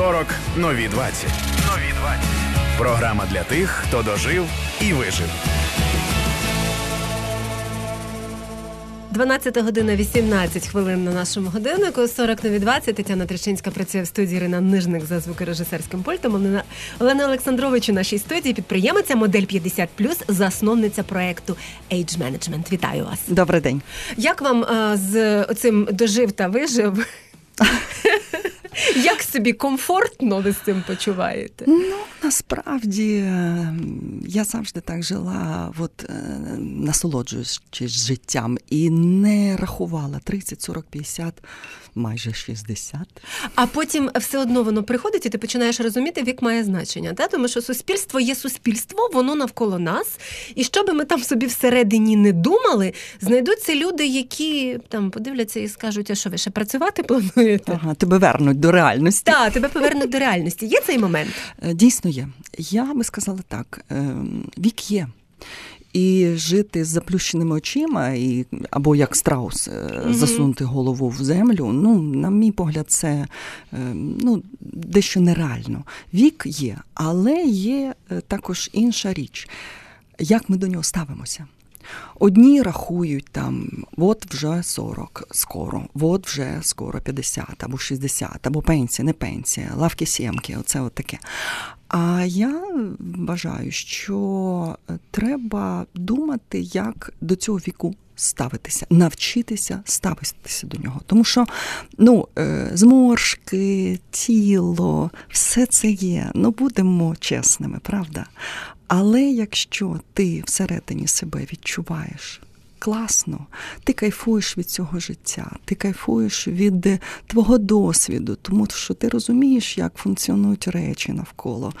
40 нові 20. Нові 20. Програма для тих, хто дожив і вижив. 12 година 18 хвилин на нашому годиннику. 40 нові 20. Тетяна Тричинська працює в студії Ірина Нижник за звукорежисерським пультом. Олена, Олена Олександрович у нашій студії підприємиця модель 50+, засновниця проекту Age Management. Вітаю вас. Добрий день. Як вам а, з оцим дожив та вижив? Як собі комфортно ви з цим почуваєте? Ну, насправді е, я завжди так жила, от е, насолоджуючись життям, і не рахувала 30, 40, 50, майже 60. А потім все одно воно приходить, і ти починаєш розуміти, вік має значення. Та? Тому що суспільство є суспільство, воно навколо нас. І що би ми там собі всередині не думали, знайдуться люди, які там подивляться і скажуть, а що ви ще працювати плануєте? Ага, тебе вернуть до реальності. Так, тебе повернуть до реальності. Є цей момент? Е, дійсно є. Я би сказала так: ем, вік є. І жити з заплющеними очима, і або як страус mm-hmm. засунути голову в землю. Ну, на мій погляд, це ем, ну, дещо нереально. Вік є, але є е, також інша річ, як ми до нього ставимося. Одні рахують там, от вже 40 скоро, от вже скоро 50 або 60, або пенсія, не пенсія, лавки сімки, оце от таке. А я вважаю, що треба думати, як до цього віку ставитися, навчитися ставитися до нього. Тому що ну, е, зморшки, тіло, все це є. Ну, будемо чесними, правда? Але якщо ти всередині себе відчуваєш класно, ти кайфуєш від цього життя, ти кайфуєш від твого досвіду, тому що ти розумієш, як функціонують речі навколо.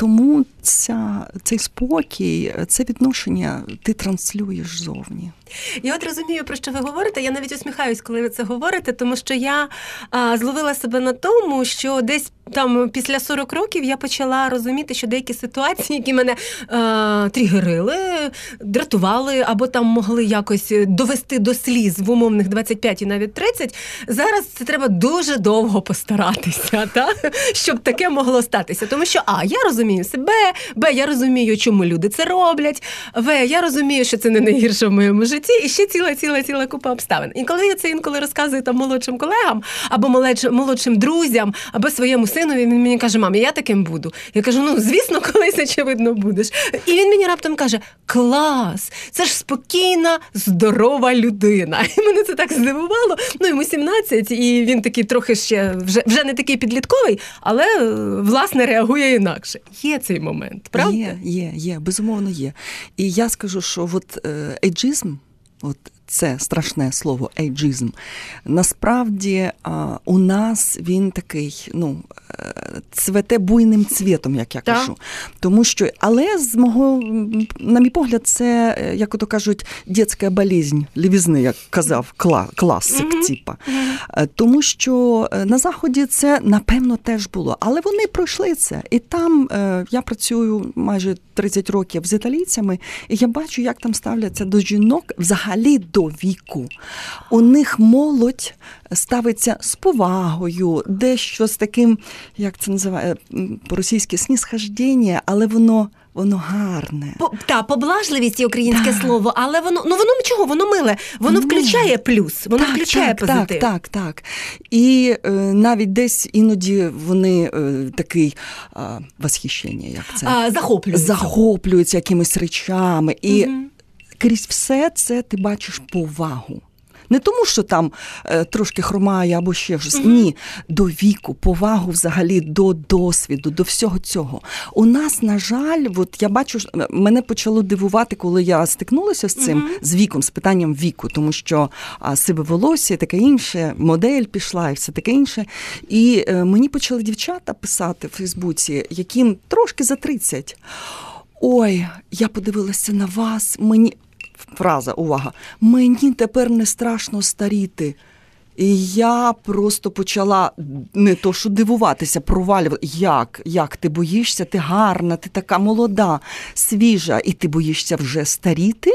Тому ця, цей спокій, це відношення ти транслюєш зовні. Я от розумію, про що ви говорите. Я навіть усміхаюсь, коли ви це говорите, тому що я а, зловила себе на тому, що десь там після 40 років я почала розуміти, що деякі ситуації, які мене а, тригерили, дратували або там могли якось довести до сліз в умовних 25 і навіть 30, зараз це треба дуже довго постаратися, так? щоб таке могло статися. Тому що А, я розумію себе, Б, я розумію, чому люди це роблять, В, я розумію, що це не найгірше в моєму житті і ще ціла, ціла, ціла купа обставин. І коли я це інколи розказую там молодшим колегам або молодшим друзям, або своєму синові, він мені каже, мам, я таким буду. Я кажу, ну звісно, колись очевидно будеш. І він мені раптом каже: Клас, це ж спокійна, здорова людина. І мене це так здивувало. Ну йому 17, і він такий трохи ще вже вже не такий підлітковий, але власне реагує інакше. Є цей момент, правда? Є, є, є, безумовно є. І я скажу, що от е, ейджизм. От це страшне слово ейджизм. Насправді у нас він такий, ну, е, цвете буйним цвітом, як я кажу. Тому що, але з мого, на мій погляд, це, е, як ото кажуть, дітська болізнь, лівізни, як казав класик, mm-hmm. типа. Mm-hmm. Тому що на Заході це, напевно, теж було. Але вони пройшли це. І там я працюю майже 30 років з італійцями, і я бачу, як там ставляться до жінок взагалі до до віку. У них молодь ставиться з повагою, дещо з таким, як це називає по-російськи снісхождення, але воно. Воно гарне. По, та, поблажливість і українське так. слово, але воно ну воно чого, воно миле, воно включає плюс, воно так, включає так, позитив. Так, так, так. І е, навіть десь іноді вони е, такий е, восхищення, як це а, захоплюються захоплюються якимись речами. І угу крізь все це ти бачиш повагу. Не тому, що там е, трошки хромає або ще щось. Mm-hmm. Ні, до віку, повагу взагалі до досвіду, до всього цього. У нас, на жаль, от я бачу, мене почало дивувати, коли я стикнулася з цим, mm-hmm. з віком, з питанням віку, тому що а, сиве волосся, таке інше, модель пішла і все таке інше. І е, мені почали дівчата писати в Фейсбуці, яким трошки за 30. Ой, я подивилася на вас, мені фраза, увага, мені тепер не страшно старіти. І я просто почала не то, що дивуватися, провалювати. Як? Як ти боїшся? Ти гарна, ти така молода, свіжа, і ти боїшся вже старіти?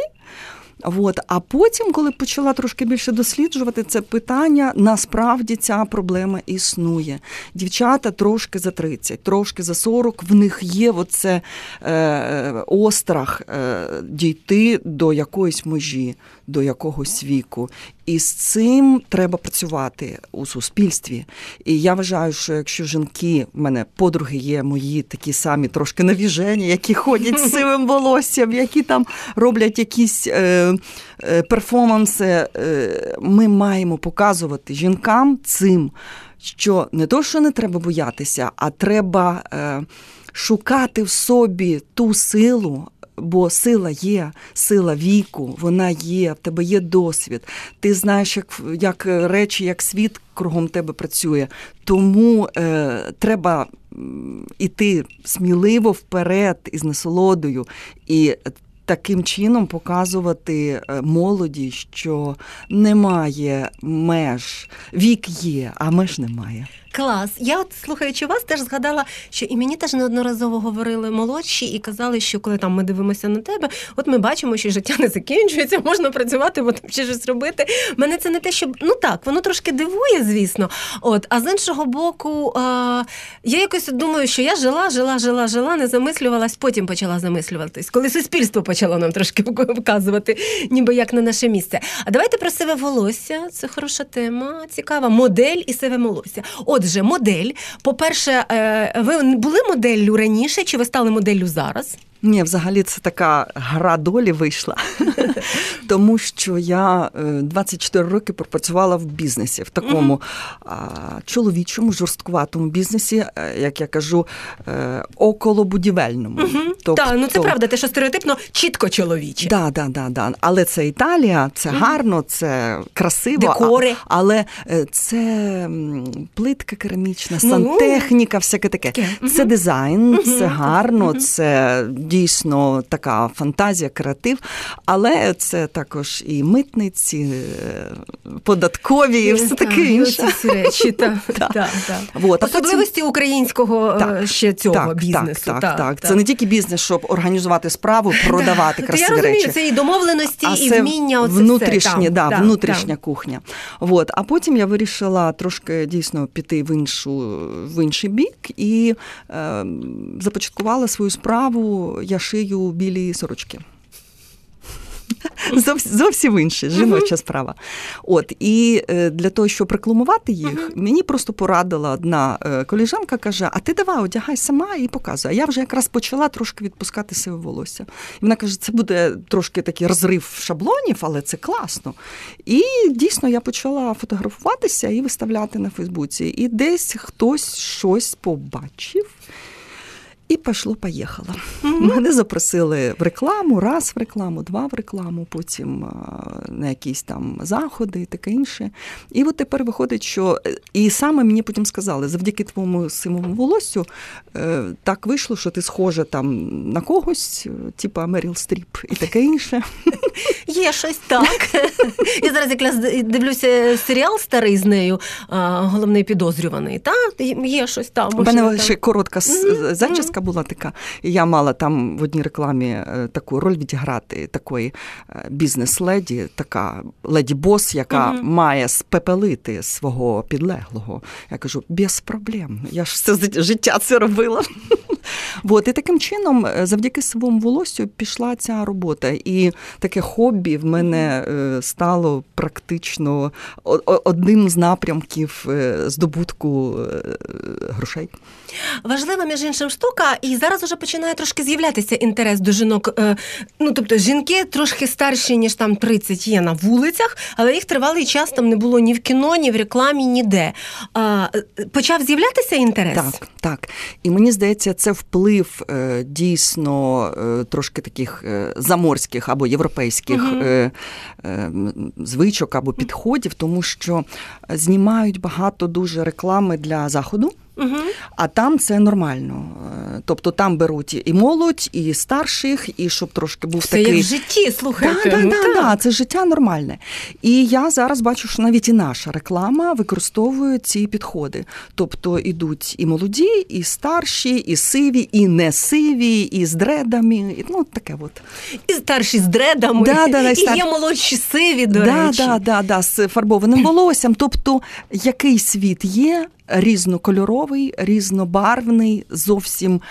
От. А потім, коли почала трошки більше досліджувати це питання, насправді ця проблема існує. Дівчата трошки за 30, трошки за 40, в них є оце е, острах е, дійти до якоїсь межі, до якогось віку. І з цим треба працювати у суспільстві. І я вважаю, що якщо жінки, в мене подруги є мої такі самі трошки навіжені, які ходять з сивим волоссям, які там роблять якісь е, е, перформанси, е, ми маємо показувати жінкам цим, що не то, що не треба боятися, а треба. Е, Шукати в собі ту силу, Бо сила є, сила віку, вона є, в тебе є досвід. Ти знаєш, як як речі, як світ кругом тебе працює. Тому е, треба іти сміливо вперед із насолодою. І таким чином показувати е, молоді, що немає меж. Вік є, а меж немає. Клас. Я от слухаючи вас, теж згадала, що і мені теж неодноразово говорили молодші і казали, що коли там ми дивимося на тебе, от ми бачимо, що життя не закінчується, можна працювати, бо там ще щось робити. Мене це не те, що ну так, воно трошки дивує, звісно. От, а з іншого боку, а, я якось думаю, що я жила, жила, жила, жила, не замислювалась, потім почала замислюватись, коли суспільство почало нам трошки вказувати, ніби як на наше місце. А давайте про сиве волосся. Це хороша тема, цікава модель і сиве волосся. Отже, модель. По-перше, е, ви були моделлю раніше, чи ви стали моделлю зараз? Ні, взагалі це така гра долі вийшла, тому що я 24 е, роки пропрацювала в бізнесі, в такому чоловічому, жорсткуватому бізнесі, е, як я кажу, е, околобудівельному. Так, ну це правда, те, що стереотипно чітко чоловіче. Так, да, да, да. Але це Італія, це гарно, це красиво, Декори. але це плитка керамічна, сантехніка, всяке таке. Це дизайн, це гарно, це дійсно така фантазія, креатив, але це також і митниці, е, податкові, і все таке інше. Ці речі, та, та, та. Вот. Особливості українського е, так, ще цього так, бізнесу. Так, так, так. Це не тільки бізнес, щоб організувати справу, продавати красиві я розумію, речі. Це і домовленості, а і вміння. Оце внутрішнє. Да, внутрішня кухня. Вот. А потім я вирішила трошки дійсно піти в іншу в інший бік і е, започаткувала свою справу я шию білі сорочки. Зовсім інше, жіноча справа. От І е, для того, щоб рекламувати їх, мені просто порадила одна е, коліжанка, каже: А ти давай одягай сама і показуй. А я вже якраз почала трошки відпускати себе волосся. І вона каже, це буде трошки такий розрив шаблонів, але це класно. І дійсно я почала фотографуватися і виставляти на Фейсбуці. І десь хтось щось побачив. І пішло, поїхало. Mm-hmm. Мене запросили в рекламу, раз в рекламу, два в рекламу, потім на якісь там заходи і таке інше. І от тепер виходить, що і саме мені потім сказали, завдяки твоєму сивому волоссю е, так вийшло, що ти схожа там на когось, типу Меріл Стріп і таке інше. Є щось так. Я зараз якраз дивлюся серіал старий з нею, головний підозрюваний. Так, є щось там. У мене ще коротка зачіска казка була така. І я мала там в одній рекламі е, таку роль відіграти такої е, бізнес-леді, така леді-бос, яка uh має спепелити свого підлеглого. Я кажу, без проблем. Я ж все життя це робила. От, І таким чином, е, завдяки своєму волоссю, пішла ця робота. І таке хобі в мене стало практично одним з напрямків здобутку грошей. Важлива, між іншим, штука, і зараз вже починає трошки з'являтися інтерес до жінок. Е, ну тобто жінки трошки старші, ніж там 30 є на вулицях, але їх тривалий час там не було ні в кіно, ні в рекламі, ніде. Е, Почав з'являтися інтерес? Так, так. І мені здається, це вплив е, дійсно трошки таких заморських або європейських угу. звичок або підходів, тому що знімають багато дуже реклами для заходу. Угу. А там це нормально. Тобто там беруть і молодь, і старших, і щоб трошки був Це такий. як в житті, слухайте. Да, да, ну, да, так. да, це життя нормальне. І я зараз бачу, що навіть і наша реклама використовує ці підходи. Тобто ідуть і молоді, і старші, і сиві, і не сиві, і з дредами. і, Ну, таке от. І старші з дредами, Да, да, і стар- є молодші сиві, до да, речі. да, да, да, з фарбованим волоссям. Тобто, який світ є, різнокольоровий, різнобарвний, зовсім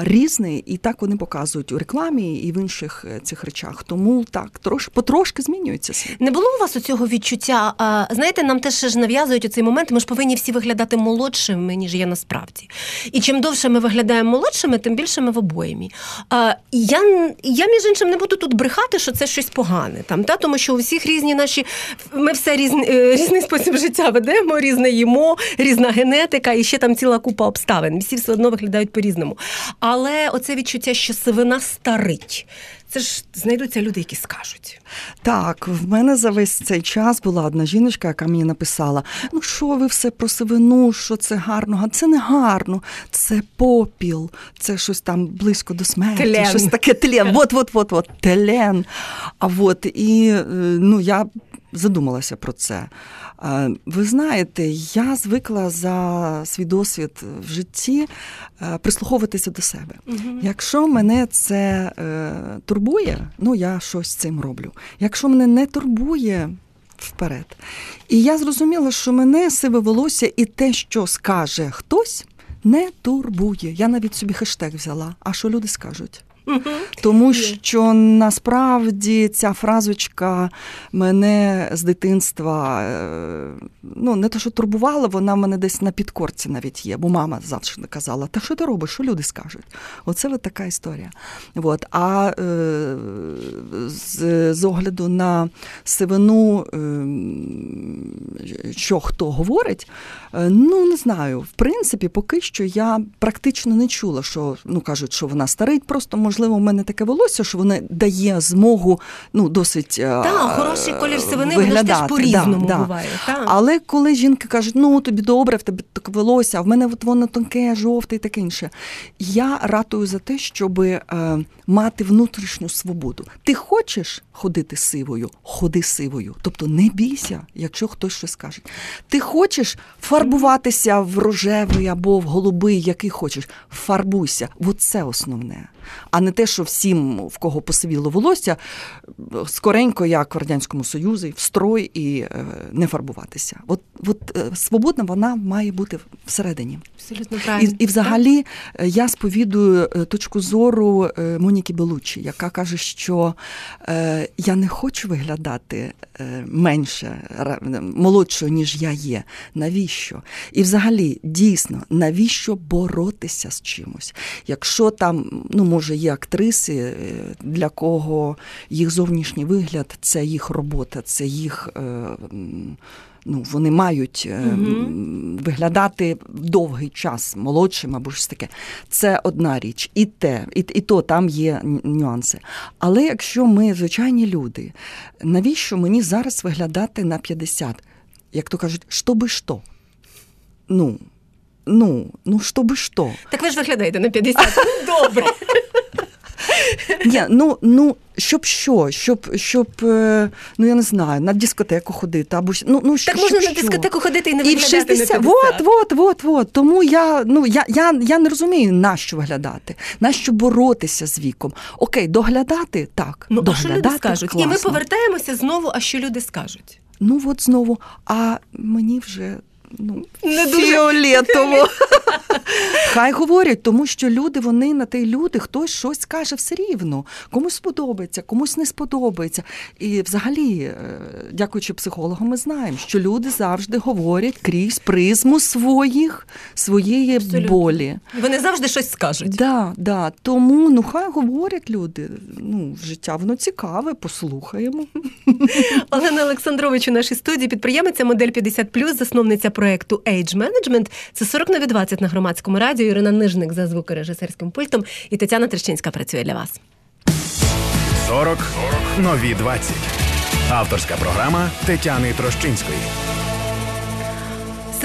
різний, і так вони показують у рекламі і в інших е, цих речах. Тому так, трош, потрошки змінюється. Не було у вас у цього відчуття? Знаєте, нам теж ж нав'язують у цей момент. Ми ж повинні всі виглядати молодшими, ніж є насправді. І чим довше ми виглядаємо молодшими, тим більше ми в обоймі. А, я, я між іншим не буду тут брехати, що це щось погане. Там, та? Тому що у всіх різні наші. Ми все різні, е, різний спосіб життя ведемо, різне їмо, різна генетика, і ще там ціла купа обставин. Всі все одно виглядають по-різному. Але оце відчуття, що сивина старить. Це ж знайдуться люди, які скажуть. Так, в мене за весь цей час була одна жіночка, яка мені написала: ну що ви все про сивину, що це гарно? Це не гарно, це попіл, це щось там близько до смерті, Тлен. щось таке тлен. Вот, вот, вот, вот, тлен. А от і е, ну я задумалася про це. Ви знаєте, я звикла за свій досвід в житті е, прислуховуватися до себе. Якщо мене це е, турбує, ну я щось з цим роблю. Якщо мене не турбує, вперед. І я зрозуміла, що мене сиве волосся і те, що скаже хтось, не турбує. Я навіть собі хештег взяла. А що люди скажуть? Тому що насправді ця фразочка мене з дитинства е, ну не то, що турбувала, вона в мене десь на підкорці навіть є, бо мама завжди казала: Та що ти робиш? Що люди скажуть? Оце от така історія. От. А е, з, з огляду на сивину, е, що хто говорить, е, ну не знаю. В принципі, поки що я практично не чула, що ну кажуть, що вона старить. Просто можливо, в мене таке волосся, що воно дає змогу ну досить е, Так, хороший колір сивини, воно ж теж по-різному Да, да. буває. Але коли жінки кажуть, ну тобі добре, в тебе таке волосся, а в мене от воно тонке, жовте і таке інше. Я ратую за те, щоб е, мати внутрішню свободу. Ти хочеш ходити сивою, ходи сивою. Тобто не бійся, якщо хтось щось скаже. Ти хочеш фарбуватися в рожевий або в голубий, який хочеш. Фарбуйся. От це основне. А не те, що всім, в кого посивіло волосся, скоренько, як в Радянському Союзі, в строй і е, не фарбуватися. От, от е, свободна вона має бути всередині. Абсолютно правильно. І, і взагалі е, я сповідую е, точку зору е, Моніки Белучі, яка каже, що е, я не хочу виглядати е, менше молодшою, ніж я є. Навіщо? І взагалі, дійсно, навіщо боротися з чимось? Якщо там, ну може, є актриси, е, для кого їх зовнішній вигляд це їх робота, це їх. Ну, вони мають м, виглядати довгий час молодшим або щось таке. Це одна річ. І те, і, і то там є нюанси. Але якщо ми звичайні люди, навіщо мені зараз виглядати на 50? Як то кажуть, що би що? Ну, ну, ну, що би що? Так ви ж виглядаєте на 50. Добре. Ні, ну, ну, щоб що? Щоб, щоб, е, ну я не знаю, на дискотеку ходити, або ну, ну, Так щоб можна на що? дискотеку ходити і не І в виглядати на 60, 50. вот, вот, вот, вот. Тому я, ну, я, я, я не розумію, на що виглядати, на що боротися з віком. Окей, доглядати так. Ну, а що люди скажуть? І ми повертаємося знову, а що люди скажуть? Ну от знову, а мені вже ну, Не дуже. фіолетово. Хай говорять, тому що люди, вони на те люди, хтось щось скаже все рівно. Комусь сподобається, комусь не сподобається. І взагалі, е, дякуючи психологам, ми знаємо, що люди завжди говорять крізь призму своїх, своєї Абсолютно. болі. Вони завжди щось скажуть. Да, да. Тому ну хай говорять люди. Ну, життя воно цікаве, послухаємо. Олена Олександрович у нашій студії, підприємиця модель 50+, засновниця проекту Age Management. Це 40 на від 20 на громадському радіо. Ірина Нижник за звукорежисерським пультом і Тетяна Трещинська працює для вас. 40 нові 20. Авторська програма Тетяни Трощинської.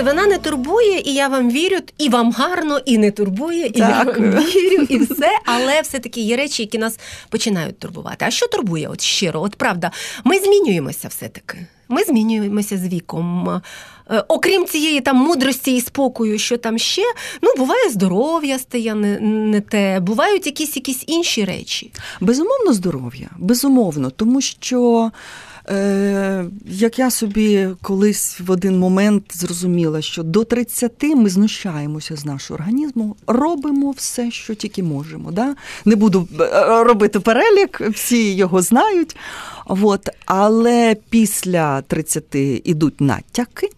вона не турбує, і я вам вірю, і вам гарно, і не турбує, і я вам вірю, і все. Але все-таки є речі, які нас починають турбувати. А що турбує? От щиро, от правда, ми змінюємося все-таки. Ми змінюємося з віком. Е, окрім цієї там мудрості і спокою, що там ще, ну буває здоров'я стає не, не те, бувають якісь якісь інші речі. Безумовно, здоров'я, безумовно, тому що. Е, як я собі колись в один момент зрозуміла, що до 30 ми знущаємося з нашого організму, робимо все, що тільки можемо. Да? Не буду е, робити перелік, всі його знають. От. Але після 30 ідуть натяки.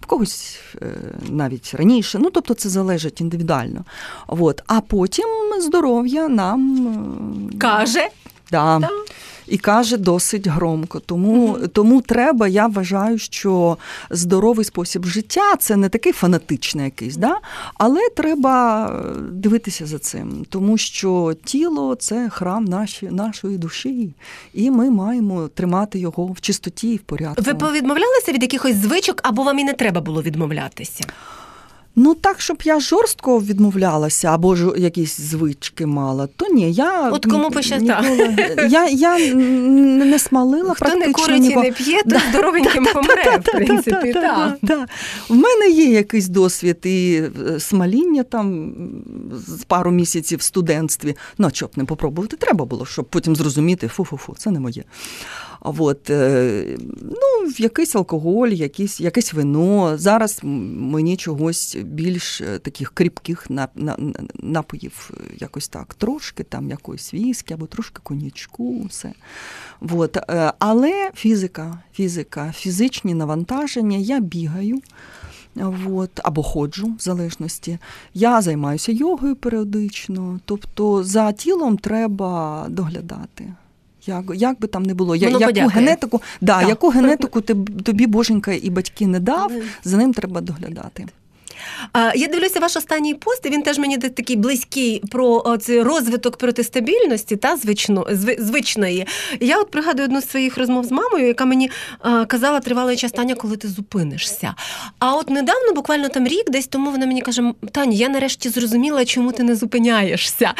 В когось е, навіть раніше, ну тобто це залежить індивідуально. От. А потім здоров'я нам каже. Да. да і каже досить громко. Тому mm-hmm. тому треба, я вважаю, що здоровий спосіб життя це не такий фанатичний якийсь, да? але треба дивитися за цим, тому що тіло це храм наші, нашої душі, і ми маємо тримати його в чистоті і в порядку. Ви повідмовлялися від якихось звичок, або вам і не треба було відмовлятися? Ну так, щоб я жорстко відмовлялася або ж якісь звички мала, то ні, я от кому пощастило. Я я не смалила Хто практично. Хто не курить і не п'є, то здоровеньким помре, в принципі. В мене є якийсь досвід і е, смаління там з пару місяців в студентстві. Ну, а що не попробувати, треба було, щоб потім зрозуміти, фу-фу-фу, це не моє. От, е, ну, якийсь алкоголь, якийсь, якесь вино. Зараз мені чогось більш е, таких кріпких напоїв, е, якось так, трошки там якоїсь віскі або трошки конячку, все. От. Але фізика, фізика, фізичні навантаження, я бігаю. От, Або ходжу в залежності. Я займаюся йогою періодично, тобто за тілом треба доглядати. Як як би там не було, Воно яку подякує. генетику, да, яку генетику ти, тобі боженька і батьки не дав, за ним треба доглядати. Я дивлюся ваш останній пост, і він теж мені такий близький про цей розвиток протистабільності та звично, звичної. Я от пригадую одну з своїх розмов з мамою, яка мені казала тривалий час Таня, коли ти зупинишся. А от недавно, буквально там рік, десь тому вона мені каже: Таня, я нарешті зрозуміла, чому ти не зупиняєшся.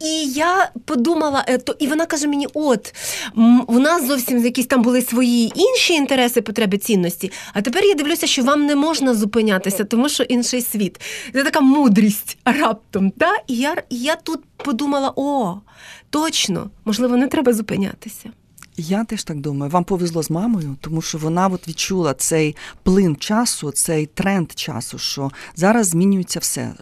І я подумала, е, то і вона каже мені: от у нас зовсім якісь там були свої інші інтереси, потреби цінності. А тепер я дивлюся, що вам не можна зупинятися, тому що інший світ. Це така мудрість раптом. Та? І я, я тут подумала: о, точно, можливо, не треба зупинятися. Я теж так думаю. Вам повезло з мамою, тому що вона от відчула цей плин часу, цей тренд часу, що зараз змінюється все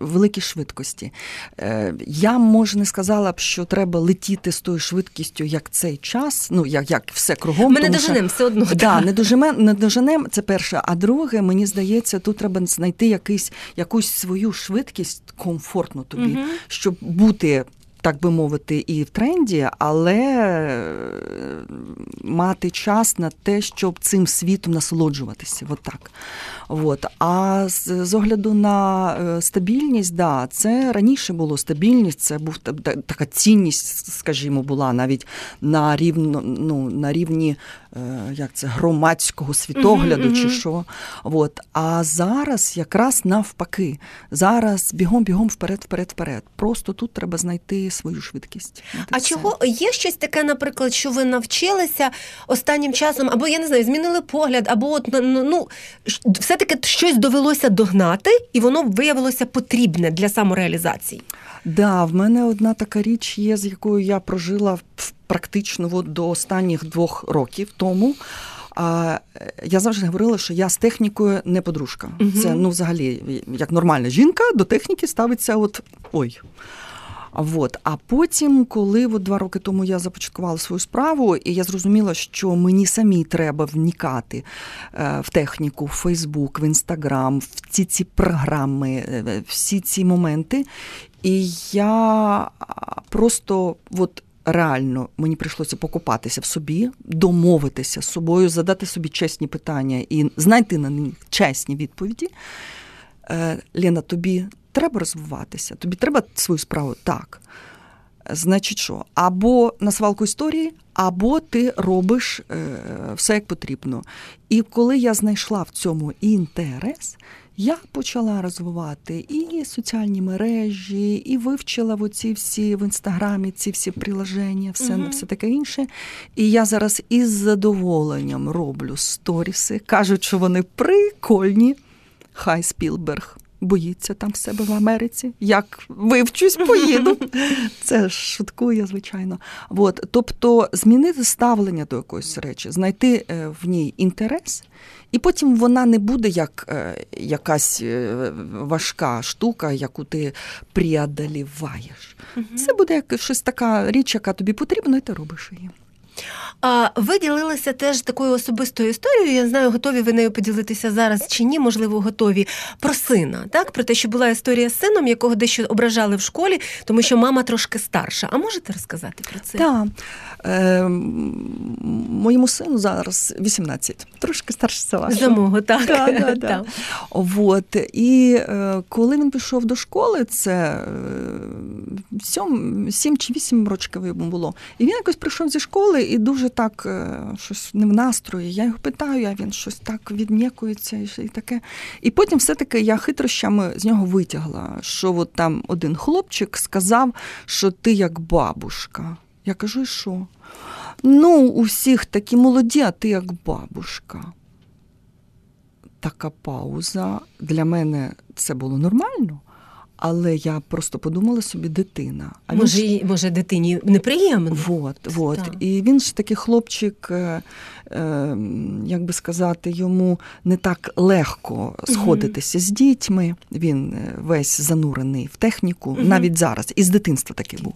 великі швидкості. Е, я може не сказала б, що треба летіти з тою швидкістю, як цей час, ну як як все кругом. Ми не доженемо все одно. Да, не доженемо, не доженемо, це перше. А друге, мені здається, тут треба знайти якийсь якусь свою швидкість комфортну тобі, угу. щоб бути так би мовити, і в тренді, але е, мати час на те, щоб цим світом насолоджуватися. От так. От. А з, огляду на е, стабільність, да, це раніше було стабільність, це був така цінність, скажімо, була навіть на рівно, ну, на рівні як це, громадського світогляду uh-huh, чи що. От. А зараз якраз навпаки. Зараз бігом-бігом вперед, вперед, вперед. Просто тут треба знайти свою швидкість. А чого є щось таке, наприклад, що ви навчилися останнім часом, або я не знаю, змінили погляд, або от ну, ну все-таки щось довелося догнати, і воно виявилося потрібне для самореалізації? Да, в мене одна така річ є, з якою я прожила практично от до останніх двох років тому. А я завжди говорила, що я з технікою не подружка. Угу. Це ну, взагалі, як нормальна жінка до техніки ставиться от ой. Вот. А потім, коли от два роки тому я започаткувала свою справу, і я зрозуміла, що мені самі треба вникати е, в техніку, в Фейсбук, в Інстаграм, в ці ці програми, е, всі ці моменти. І я просто от. Реально мені прийшлося покупатися в собі, домовитися з собою, задати собі чесні питання і знайти на них чесні відповіді. Е, Лена, тобі треба розвиватися, тобі треба свою справу так. Значить, що? Або на свалку історії, або ти робиш е, все як потрібно. І коли я знайшла в цьому інтерес, я почала розвивати і соціальні мережі, і вивчила в оці всі в інстаграмі ці всі приложення, все Мгм. все таке інше. І я зараз із задоволенням роблю сторіси. Кажуть, що вони прикольні. Хай Спілберг боїться там в себе в Америці. Як вивчусь, поїду. Це шуткує, звичайно. От, тобто змінити ставлення до якоїсь речі, знайти е, в ній інтерес, і потім вона не буде як е, якась е, важка штука, яку ти преодоліваєш. Це буде як щось така річ, яка тобі потрібна, і ти робиш її. А ви ділилися теж такою особистою історією. Я знаю, готові ви нею поділитися зараз чи ні, можливо, готові про сина. Так, про те, що була історія з сином, якого дещо ображали в школі, тому що мама трошки старша. А можете розказати про це? Так. Е, моєму сину зараз 18, трошки старше за вашого. За мого, так. Да, да, да. Вот. І е, коли він пішов до школи, це е, сьом, сім чи вісім років йому було. І він якось прийшов зі школи і дуже так е, щось не в настрої. Я його питаю, а він щось так відм'якується і, і таке. І потім все-таки я хитрощами з нього витягла, що от там один хлопчик сказав, що ти як бабушка. Я кажу, і що? Ну, у всіх такі молоді, а ти як бабушка така пауза. Для мене це було нормально, але я просто подумала собі дитина. А Може, ж- може, дитині неприємно. Вот, вот. І він ж такий хлопчик, е, е, як би сказати, йому не так легко сходитися з дітьми. Він е, весь занурений в техніку, Мгм. навіть зараз, із дитинства такий був.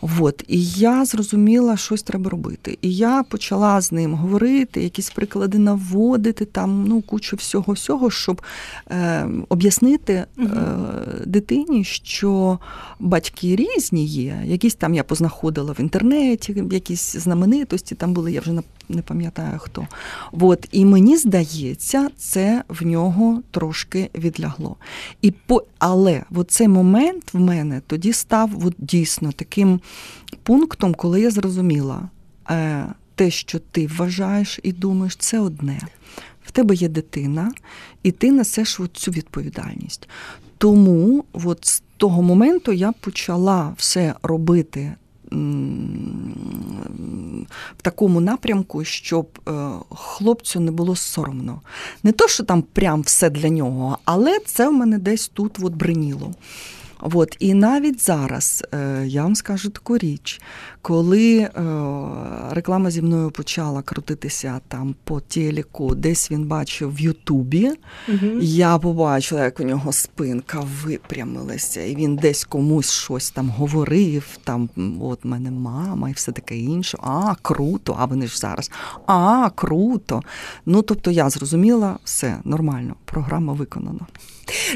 От, і я зрозуміла, щось треба робити. І я почала з ним говорити, якісь приклади наводити, там ну кучу всього всього, щоб е, об'яснити е, дитині, що батьки різні є. Якісь там я познаходила в інтернеті, якісь знаменитості там були, я вже не- пам'ятаю хто. От, і мені здається, це в нього трошки відлягло. І по, але цей момент в мене тоді став от дійсно таким пунктом, коли я зрозуміла, е, те, що ти вважаєш і думаєш, це одне. В тебе є дитина, і ти несеш цю відповідальність. Тому от з того моменту я почала все робити в такому напрямку, щоб е, хлопцю не було соромно. Не то, що там прям все для нього, але це в мене десь тут от бриніло. От, і навіть зараз е, я вам скажу таку річ, коли е, реклама зі мною почала крутитися там по телеку, десь він бачив в Ютубі, Мгм. я побачила, як у нього спинка випрямилася, і він десь комусь щось там говорив. Там от мене мама і все таке інше. А, круто! А вони ж зараз. А, круто. Ну тобто я зрозуміла, все нормально, програма виконана.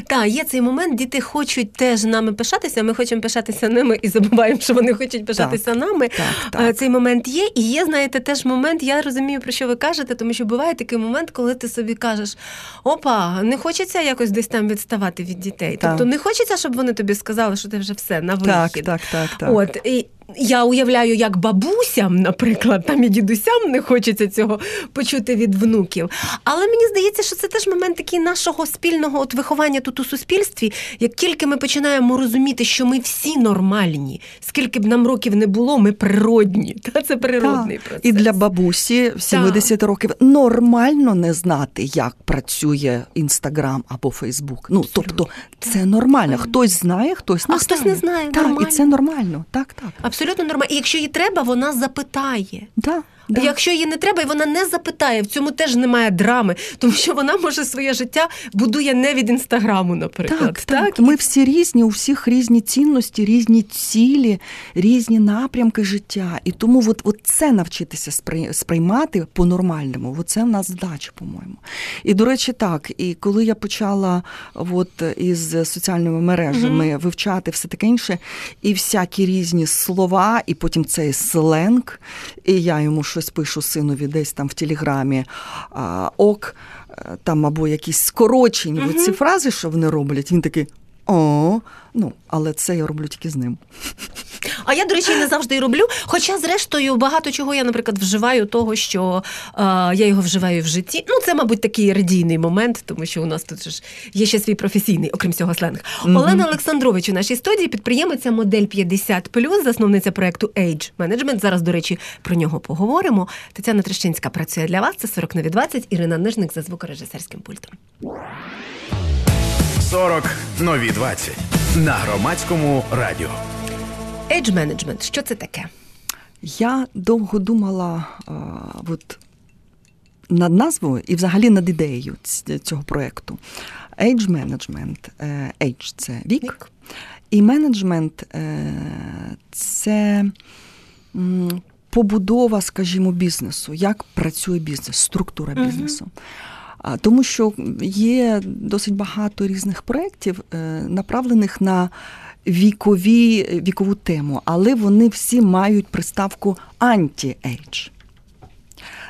Так, є цей момент, діти хочуть теж нами пишатися, ми хочемо пишатися ними і забуваємо, що вони хочуть пишатися нами. Так, Е, так. Цей момент є, і є, знаєте, теж момент. Я розумію, про що ви кажете, тому що буває такий момент, коли ти собі кажеш: опа, не хочеться якось десь там відставати від дітей. Так. Тобто не хочеться, щоб вони тобі сказали, що ти вже все на Так, так, так, так. От і я уявляю, як бабусям, наприклад, там і дідусям не хочеться цього почути від внуків. Але мені здається, що це теж момент такий нашого спільного от виховання тут у суспільстві. Як тільки ми починаємо розуміти, що ми всі нормальні, скільки б нам років не було, ми природні. Та це природний Так. процес. І для бабусі в 70 років нормально не знати, як працює Інстаграм або Фейсбук. Ну тобто це нормально. Хтось знає, хтось не А хтось не знає, Так, нормально. і це нормально. Так, так. Абсолютно нормально. І якщо їй треба, вона запитає. Да, да. Якщо їй не треба, і вона не запитає, в цьому теж немає драми, тому що вона може своє життя будує не від інстаграму, наприклад. Так, так, Ми всі різні, у всіх різні цінності, різні цілі, різні напрямки життя. І тому от, от це навчитися сприймати по-нормальному. От це в нас задача, по-моєму. І, до речі, так, і коли я почала от, із соціальними мережами вивчати все таке інше, і всякі різні слова, і потім цей сленг, і я йому щось пишу синові десь там в телеграмі а, ок, е, там або якісь скорочені угу. ці фрази, що вони роблять, він такий. О, ну, але це я роблю тільки з ним. А я, до речі, не завжди і роблю. Хоча, зрештою, багато чого я, наприклад, вживаю того, що е, я його вживаю в житті. Ну, це, мабуть, такий радійний момент, тому що у нас тут ж є ще свій професійний, окрім цього, сленг. Олена Олександрович у нашій студії підприємиця модель 50+, засновниця проекту Age Management. Зараз, до речі, про нього поговоримо. Тетяна Трещинська працює для вас. Це 40 нові 20. Ірина Нижник за звукорежисерським пультом. 40 нові 20 на громадському радіо. Age Management, що це таке? Я довго думала а, от, над назвою і взагалі над ідеєю цього проєкту. Age Management. Е, Age – це вік, Вік. і менеджмент е, це побудова, скажімо, бізнесу, як працює бізнес, структура бізнесу. Тому що є досить багато різних проєктів, е, направлених на вікові, вікову тему, але вони всі мають приставку анті-ейдж.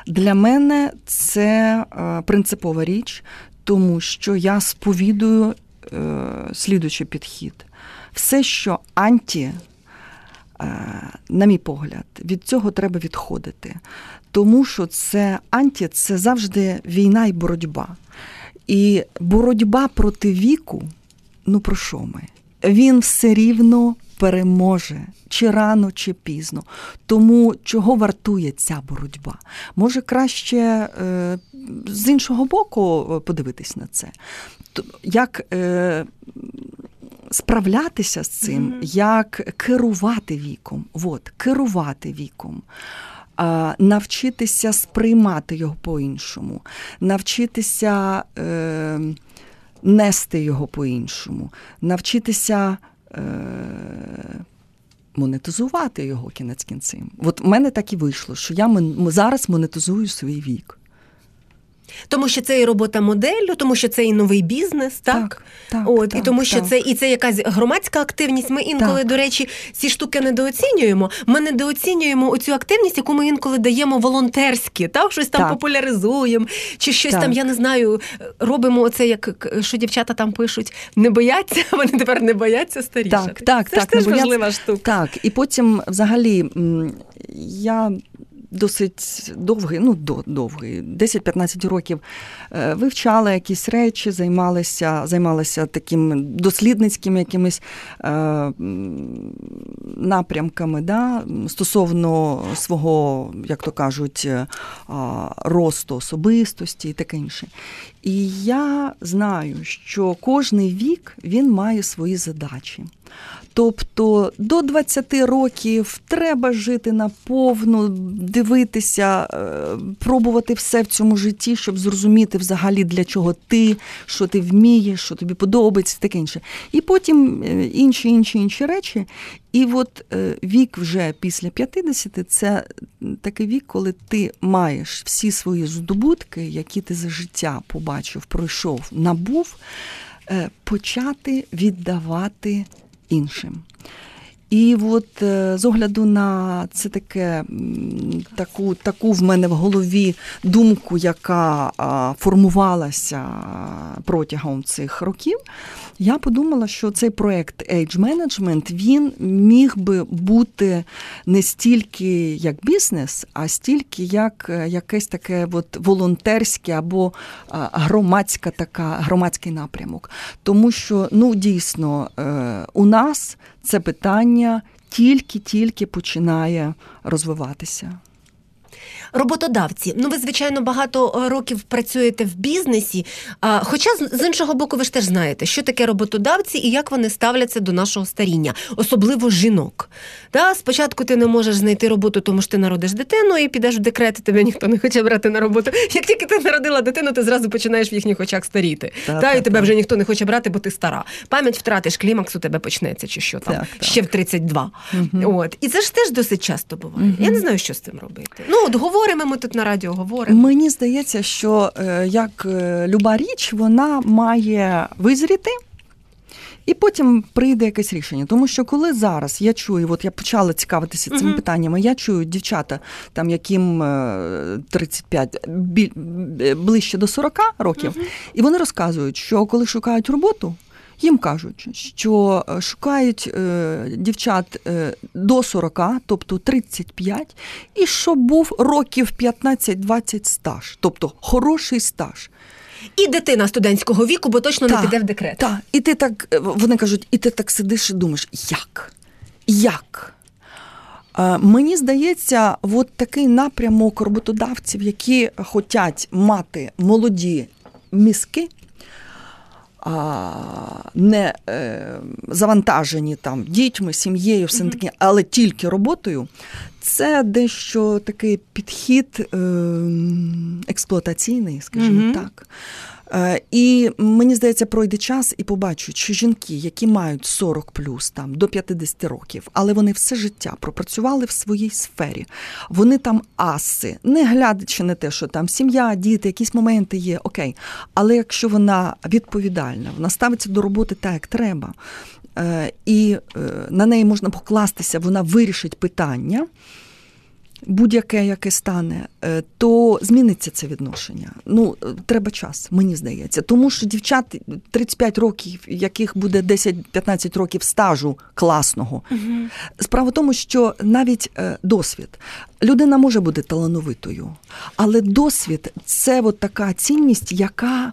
Для мене це е, принципова річ, тому що я сповідую е, слідуючий підхід. Все, що анті, е, на мій погляд, від цього треба відходити. Тому що це анті це завжди війна і боротьба. І боротьба проти віку, ну про що ми? Він все рівно переможе чи рано, чи пізно. Тому чого вартує ця боротьба? Може краще е, з іншого боку е, подивитись на це. Як е, справлятися з цим, як керувати віком. От, керувати віком. Навчитися сприймати його по-іншому, навчитися е, нести його по-іншому, навчитися е, монетизувати його кінець кінцем. От в мене так і вийшло, що я зараз монетизую свій вік. Тому що це і робота моделлю, тому що це і новий бізнес, так? Так, так, От, так, і тому що так. це і це якась громадська активність. Ми інколи, Так. до речі, ці штуки недооцінюємо. Ми недооцінюємо оцю активність, яку ми інколи даємо волонтерськи, так? щось там Так. популяризуємо, чи щось Так. там, я не знаю, робимо оце, як що дівчата там пишуть, не бояться, вони тепер не бояться старішати. Так, так, це так, ж теж важлива штука. Так, і потім, взагалі, я досить довгий, ну до- довгий, 10-15 років е, вивчала якісь речі, займалася, займалася таким дослідницькими якимись е, напрямками да, стосовно свого, як то кажуть, е, росту особистості і таке інше. І я знаю, що кожний вік він має свої задачі. Тобто до 20 років треба жити наповну, дивитися, е, пробувати все в цьому житті, щоб зрозуміти взагалі для чого ти, що ти вмієш, що тобі подобається, таке інше. І потім е, інші, інші, інші речі. І от е, вік вже після 50 – це такий вік, коли ти маєш всі свої здобутки, які ти за життя побачив, пройшов, набув, почати віддавати іншим. І от е, з огляду на це таке таку, таку в мене в голові думку, яка формувалася протягом цих років, я подумала, що цей проект Age Management, він міг би бути не стільки як бізнес, а стільки як е, якесь таке от волонтерське або громадська така, громадський напрямок. Тому що ну дійсно е, у нас це питання тільки-тільки починає розвиватися. Роботодавці, ну ви звичайно багато е, років працюєте в бізнесі. А, хоча з- іншого боку, ви ж теж знаєте, що таке роботодавці і як вони ставляться до нашого старіння, особливо жінок. Да, спочатку ти не можеш знайти роботу, тому що ти народиш дитину і підеш в декрет, і тебе ніхто не хоче брати на роботу. Як тільки ти народила дитину, ти зразу починаєш в їхніх очах старіти. Та, Та, і та, тебе та. вже ніхто не хоче брати, бо ти стара. Пам'ять втратиш, клімакс у тебе почнеться, чи що там Так, так. ще в 32. Мгм. От. І це ж теж досить часто буває. Мгм. Я не знаю, що з цим робити. Ну, от говоримо ми тут на радіо, говоримо. Мені здається, що е, як е, люба річ, вона має визріти. І потім прийде якесь рішення. Тому що коли зараз я чую, от я почала цікавитися цими Мгм. питаннями, я чую дівчата, там яким е, 35, біль- е, ближче до 40 років, і вони розказують, що коли шукають роботу, їм кажуть, що е, шукають е, дівчат е, до 40, тобто 35, і щоб був років 15-20 стаж, тобто хороший стаж. І дитина студентського віку, бо точно не піде в декрет. Так, і ти так, вони кажуть, і ти так сидиш і думаєш, як? Як? Мені здається, от такий напрямок роботодавців, які хочуть мати молоді мізки, не е, завантажені там дітьми, сім'єю, все таке, але тільки роботою, це дещо такий підхід е, експлуатаційний, скажімо Мгм. так. Е, І мені здається, пройде час і побачать, що жінки, які мають 40 плюс там до 50 років, але вони все життя пропрацювали в своїй сфері. Вони там аси, не глядячи на те, що там сім'я, діти, якісь моменти є, окей. Але якщо вона відповідальна, вона ставиться до роботи так, як треба, е, і е, на неї можна покластися, вона вирішить питання будь-яке, яке стане, е, то зміниться це відношення. Ну, е, треба час, мені здається. Тому що дівчат 35 років, яких буде 10-15 років стажу класного. Справа в тому, що навіть е, досвід. Людина може бути талановитою, але досвід це от така цінність, яка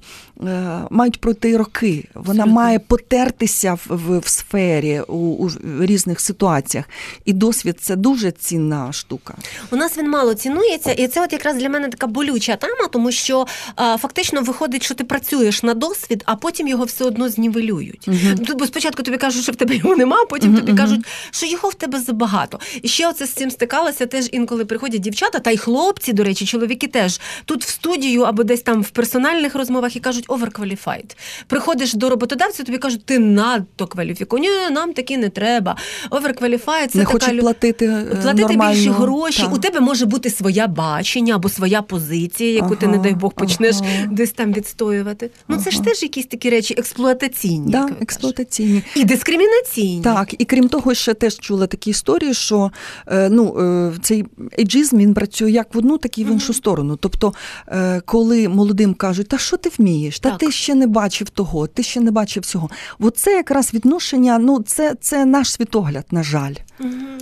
мають пройти роки. Вона Абсолютно. має потертися в, в, в сфері у, у різних ситуаціях. І досвід це дуже цінна штука. У нас він мало цінується, і це от якраз для мене така болюча тема, тому що а, фактично виходить, що ти працюєш на досвід, а потім його все одно знівелюють. Тут бо спочатку тобі кажуть, що в тебе його нема, а потім Мгм, тобі мгм. кажуть, що його в тебе забагато. І ще оце з цим стикалося теж інколи приходять дівчата, та й хлопці, до речі, чоловіки теж тут в студію або десь там в персональних розмовах і кажуть overqualified. Приходиш до роботодавця, тобі кажуть, ти надто кваліфікований. Ні, нам такі не треба. Overqualified – це не така хочуть платити, е, Платити нормально. більші гроші. У тебе може бути своя бачення або своя позиція, яку ти, не дай Бог, почнеш ага. десь там відстоювати. Ну це ж теж якісь такі речі експлуатаційні. Да, експлуатаційні. І дискримінаційні. Так, і крім того, ще теж чула такі історії, що е, ну, е, цей ейджизм він працює як в одну, так і в іншу сторону. Тобто, е, коли молодим кажуть, та що ти вмієш, та Так. ти ще не бачив того, ти ще не бачив цього. От це якраз відношення, ну це, це наш світогляд, на жаль.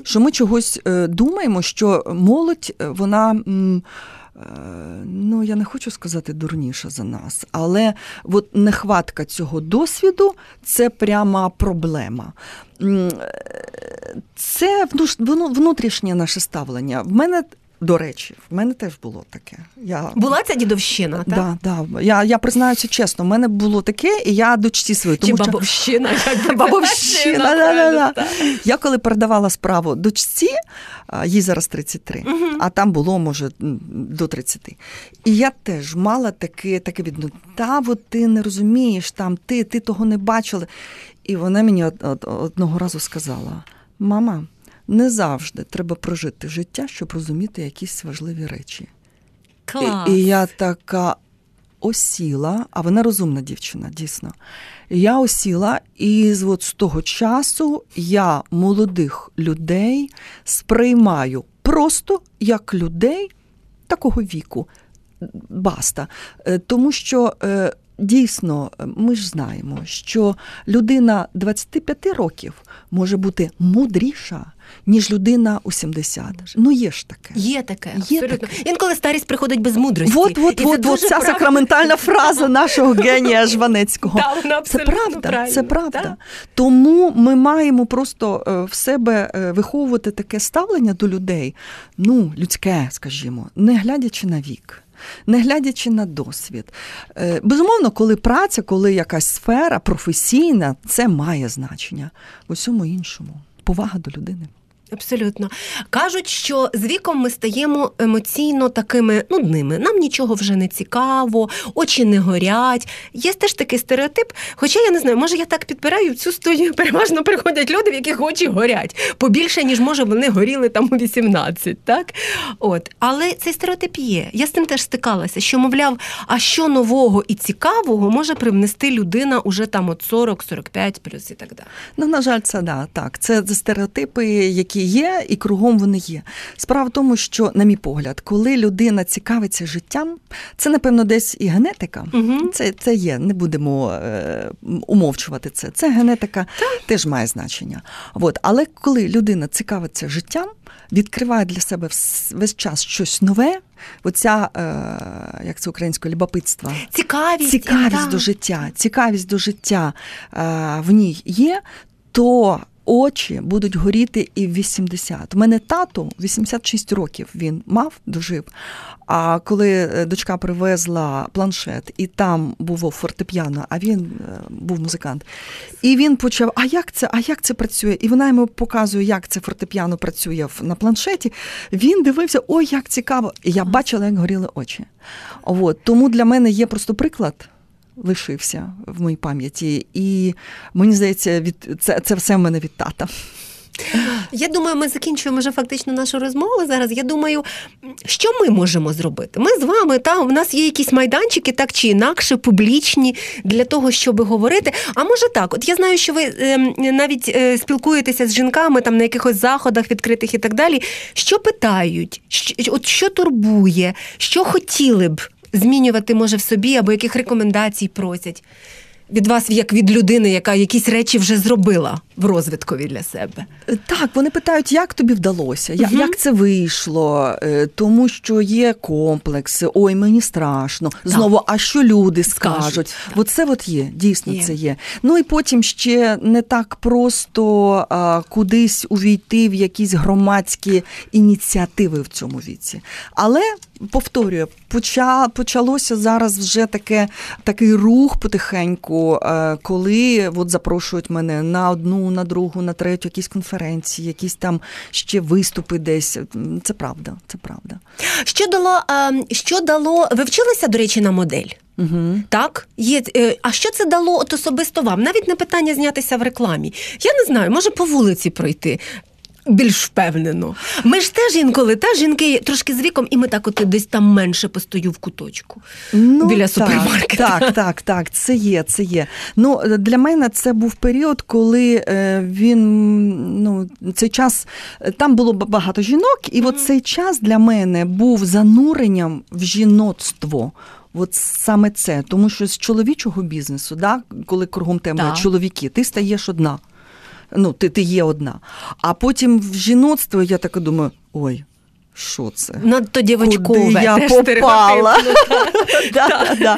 Що ми чогось е, думаємо, що молодь, е, вона. е, Ну, я не хочу сказати дурніша за нас, але от нехватка цього досвіду це пряма проблема. Це внутрішнє наше ставлення. В мене, до речі, в мене теж було таке. Я... Була ця дідовщина, так? Да, да. Я, я признаюся чесно, в мене було таке, і я дочці свої. Чи Тому що... бабовщина? як би Бабовщина, да, да. Я коли передавала справу дочці, їй зараз 33, а там було, може, до 30. І я теж мала таке, таке відно. Та от ти не розумієш, там ти, ти того не бачила. І вона мені од- од- одного разу сказала: мама, не завжди треба прожити життя, щоб розуміти якісь важливі речі. Клас. І, і я така осіла, а вона розумна дівчина, дійсно. Я осіла, і з, от з того часу я молодих людей сприймаю просто як людей такого віку. Баста. Е, Тому що е, дійсно ми ж знаємо, що людина 25 років може бути мудріша, ніж людина у 70. Ну, є ж таке. Є таке, Є абсолютно. таке. Інколи старість приходить без мудрості. От, от, от, от ця правда. сакраментальна фраза нашого генія Жванецького. Да, вона Це правда, правильна. це правда. Так. Тому ми маємо просто е, в себе е, виховувати таке ставлення до людей, ну, людське, скажімо, не глядячи на вік. Не глядячи на досвід. Е, Безумовно, коли праця, коли якась сфера професійна, це має значення. В усьому іншому. Повага до людини. Абсолютно. Кажуть, що з віком ми стаємо емоційно такими нудними. Нам нічого вже не цікаво, очі не горять. Є теж такий стереотип. Хоча я не знаю, може я так підбираю цю студію. Переважно приходять люди, в яких очі горять побільше, ніж може вони горіли там у 18, так? От. Але цей стереотип є. Я з цим теж стикалася, що, мовляв, а що нового і цікавого може привнести людина уже там от 40-45 плюс і так далі. Ну, на жаль, це да, так. Це стереотипи, які які є, і кругом вони є. Справа в тому, що, на мій погляд, коли людина цікавиться життям, це, напевно, десь і генетика. Угу. Це це є, не будемо е, умовчувати це. Це генетика теж має значення. От. Але коли людина цікавиться життям, відкриває для себе весь час щось нове, оця, е, як це українською, любопитство. Цікавість цікавість до життя, цікавість до життя е, в ній є, то очі будуть горіти і в 80. У мене тато 86 років він мав, дожив. А коли е, дочка привезла планшет, і там було фортепіано, а він е, був музикант, і він почав: А як це? А як це працює? І вона йому показує, як це фортепіано працює на планшеті. Він дивився, ой, як цікаво! І я бачила, як горіли очі. От. Тому для мене є просто приклад лишився в моїй пам'яті. І мені здається, від це, це все в мене від тата. Я думаю, ми закінчуємо вже фактично нашу розмову зараз. Я думаю, що ми можемо зробити? Ми з вами, та у нас є якісь майданчики, так чи інакше, публічні для того, щоб говорити. А може так, от я знаю, що ви е, навіть е, спілкуєтеся з жінками там на якихось заходах відкритих і так далі. Що питають, що, от що турбує, що хотіли б змінювати може в собі, або яких рекомендацій просять від вас, як від людини, яка якісь речі вже зробила в розвиткові для себе. Так, вони питають, як тобі вдалося, угу. як це вийшло, е, тому що є комплекси, ой, мені страшно. Так. Знову, а що люди скажуть? скажуть Оце от є, дійсно є. це є. Ну і потім ще не так просто а, кудись увійти в якісь громадські ініціативи в цьому віці. Але повторюю, почалося зараз вже таке такий рух потихеньку, е, коли от запрошують мене на одну, на другу, на третю, якісь конференції, якісь там ще виступи десь. Це правда, це правда. Що дало, що дало? Ви вчилися, до речі, на модель? Угу. Так, є. Е, а що це дало от особисто вам? Навіть не питання знятися в рекламі. Я не знаю, може по вулиці пройти більш впевнено. Ми ж теж інколи, та жінки трошки з віком, і ми так от десь там менше постою в куточку ну, біля супермаркету. Так, так, так, це є, це є. Ну, Для мене це був період, коли е, він ну, цей час там було багато жінок, і mm-hmm. от цей час для мене був зануренням в жіноцтво. От саме це, тому що з чоловічого бізнесу, да, коли кругом тебе чоловіки, ти стаєш одна ну, ти ти є одна. А потім в жіноцтво я так думаю, ой. Що це? Надто дівочкове. Куди я теж попала. да, да.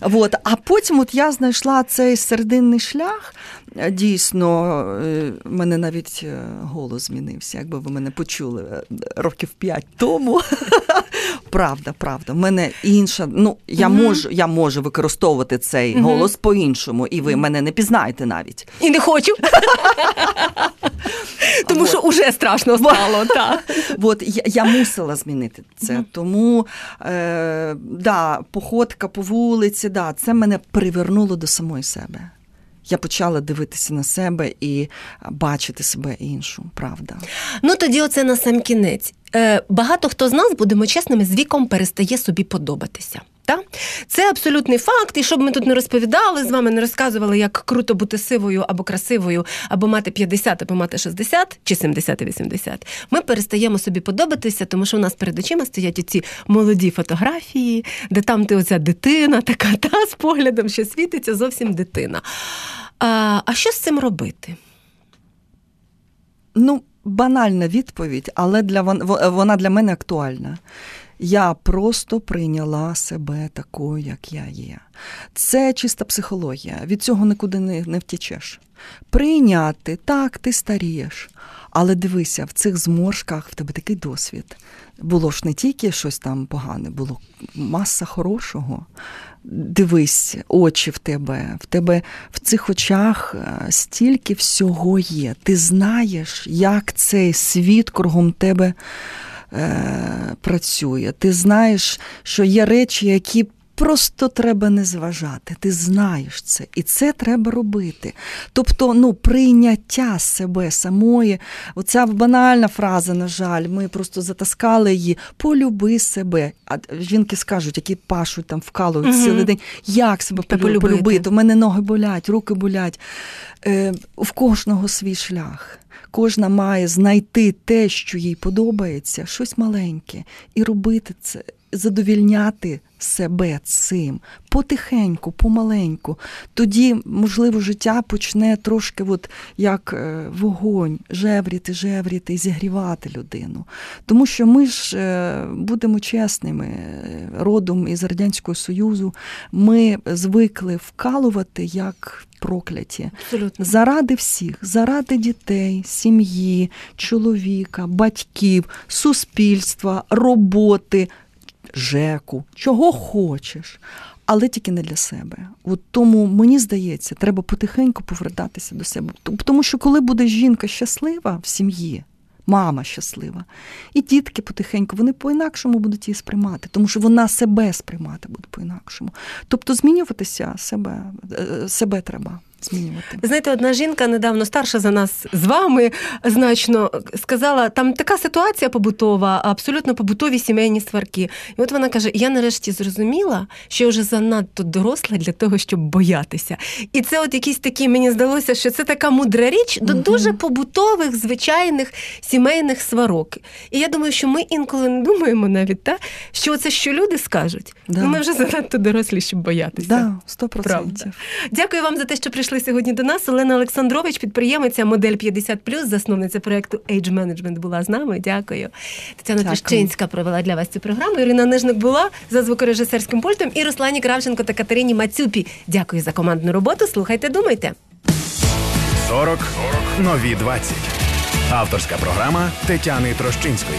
Вот. А потім от я знайшла цей серединний шлях. Дійсно, е, мене навіть е, голос змінився, якби ви мене почули е, років п'ять тому. Правда, правда. В мене інша. Ну, я угу. можу я можу використовувати цей угу. голос по-іншому, і ви мене не пізнаєте навіть. І не хочу. Тому що вже страшно стало. От я, я мусила змінити це. Тому е, да, походка по вулиці, да, це мене привернуло до самої себе я почала дивитися на себе і бачити себе іншу, правда. Ну тоді, оце на сам кінець. Е, багато хто з нас, будемо чесними, з віком перестає собі подобатися. Та? Це абсолютний факт, і щоб ми тут не розповідали, з вами не розказували, як круто бути сивою або красивою, або мати 50, або мати 60 чи 70 і 80. Ми перестаємо собі подобатися, тому що у нас перед очима стоять оці молоді фотографії, де там ти оця дитина, така та з поглядом, що світиться зовсім дитина. А, А що з цим робити? Ну, банальна відповідь, але для вона для мене актуальна. Я просто прийняла себе такою, як я є. Це чиста психологія. Від цього нікуди не, не втічеш. Прийняти, так, ти старієш. Але дивися, в цих зморшках в тебе такий досвід. Було ж не тільки щось там погане, було маса хорошого. Дивись, очі в тебе, в тебе в цих очах е, стільки всього є. Ти знаєш, як цей світ кругом тебе е, працює. Ти знаєш, що є речі, які просто треба не зважати. Ти знаєш це, і це треба робити. Тобто, ну, прийняття себе самої, оця банальна фраза, на жаль, ми просто затаскали її. Полюби себе. А жінки скажуть, які пашуть там вкалують угу. цілий день, як себе полюбити? полюбити? У мене ноги болять, руки болять. Е, В кожного свій шлях кожна має знайти те, що їй подобається, щось маленьке, і робити це, задовільняти себе цим потихеньку, помаленьку. Тоді, можливо, життя почне трошки, от як е, вогонь, жевріти, жевріти і зігрівати людину. Тому що ми ж е, будемо чесними, е, родом із Радянського Союзу, ми звикли вкалувати як прокляті. Абсолютно. Заради всіх, заради дітей, сім'ї, чоловіка, батьків, суспільства, роботи, ЖЕКу, чого хочеш, але тільки не для себе. От тому мені здається, треба потихеньку повертатися до себе. Тому що коли буде жінка щаслива в сім'ї, мама щаслива, і дітки потихеньку, вони по-інакшому будуть її сприймати, тому що вона себе сприймати буде по-інакшому. Тобто змінюватися себе, е, себе треба змінювати. Знаєте, одна жінка недавно старша за нас з вами значно сказала, там така ситуація побутова, абсолютно побутові сімейні сварки. І от вона каже: я нарешті зрозуміла, що я вже занадто доросла для того, щоб боятися. І це, от якісь такі, мені здалося, що це така мудра річ до дуже побутових, звичайних сімейних сварок. І я думаю, що ми інколи не думаємо навіть, та, що це що люди скажуть. Да. Ну, ми вже занадто дорослі, щоб боятися. Да, 100%. Правда. Дякую вам за те, що прийшли сьогодні до нас. Олена Олександрович, підприємиця модель 50+, засновниця проєкту Age Management була з нами. Дякую. Тетяна Дякую. Трещинська провела для вас цю програму. Ірина Нижник була за звукорежисерським пультом і Руслані Кравченко та Катерині Мацюпі. Дякую за командну роботу. Слухайте, думайте. 40 нові 20. Авторська програма Тетяни Трощинської.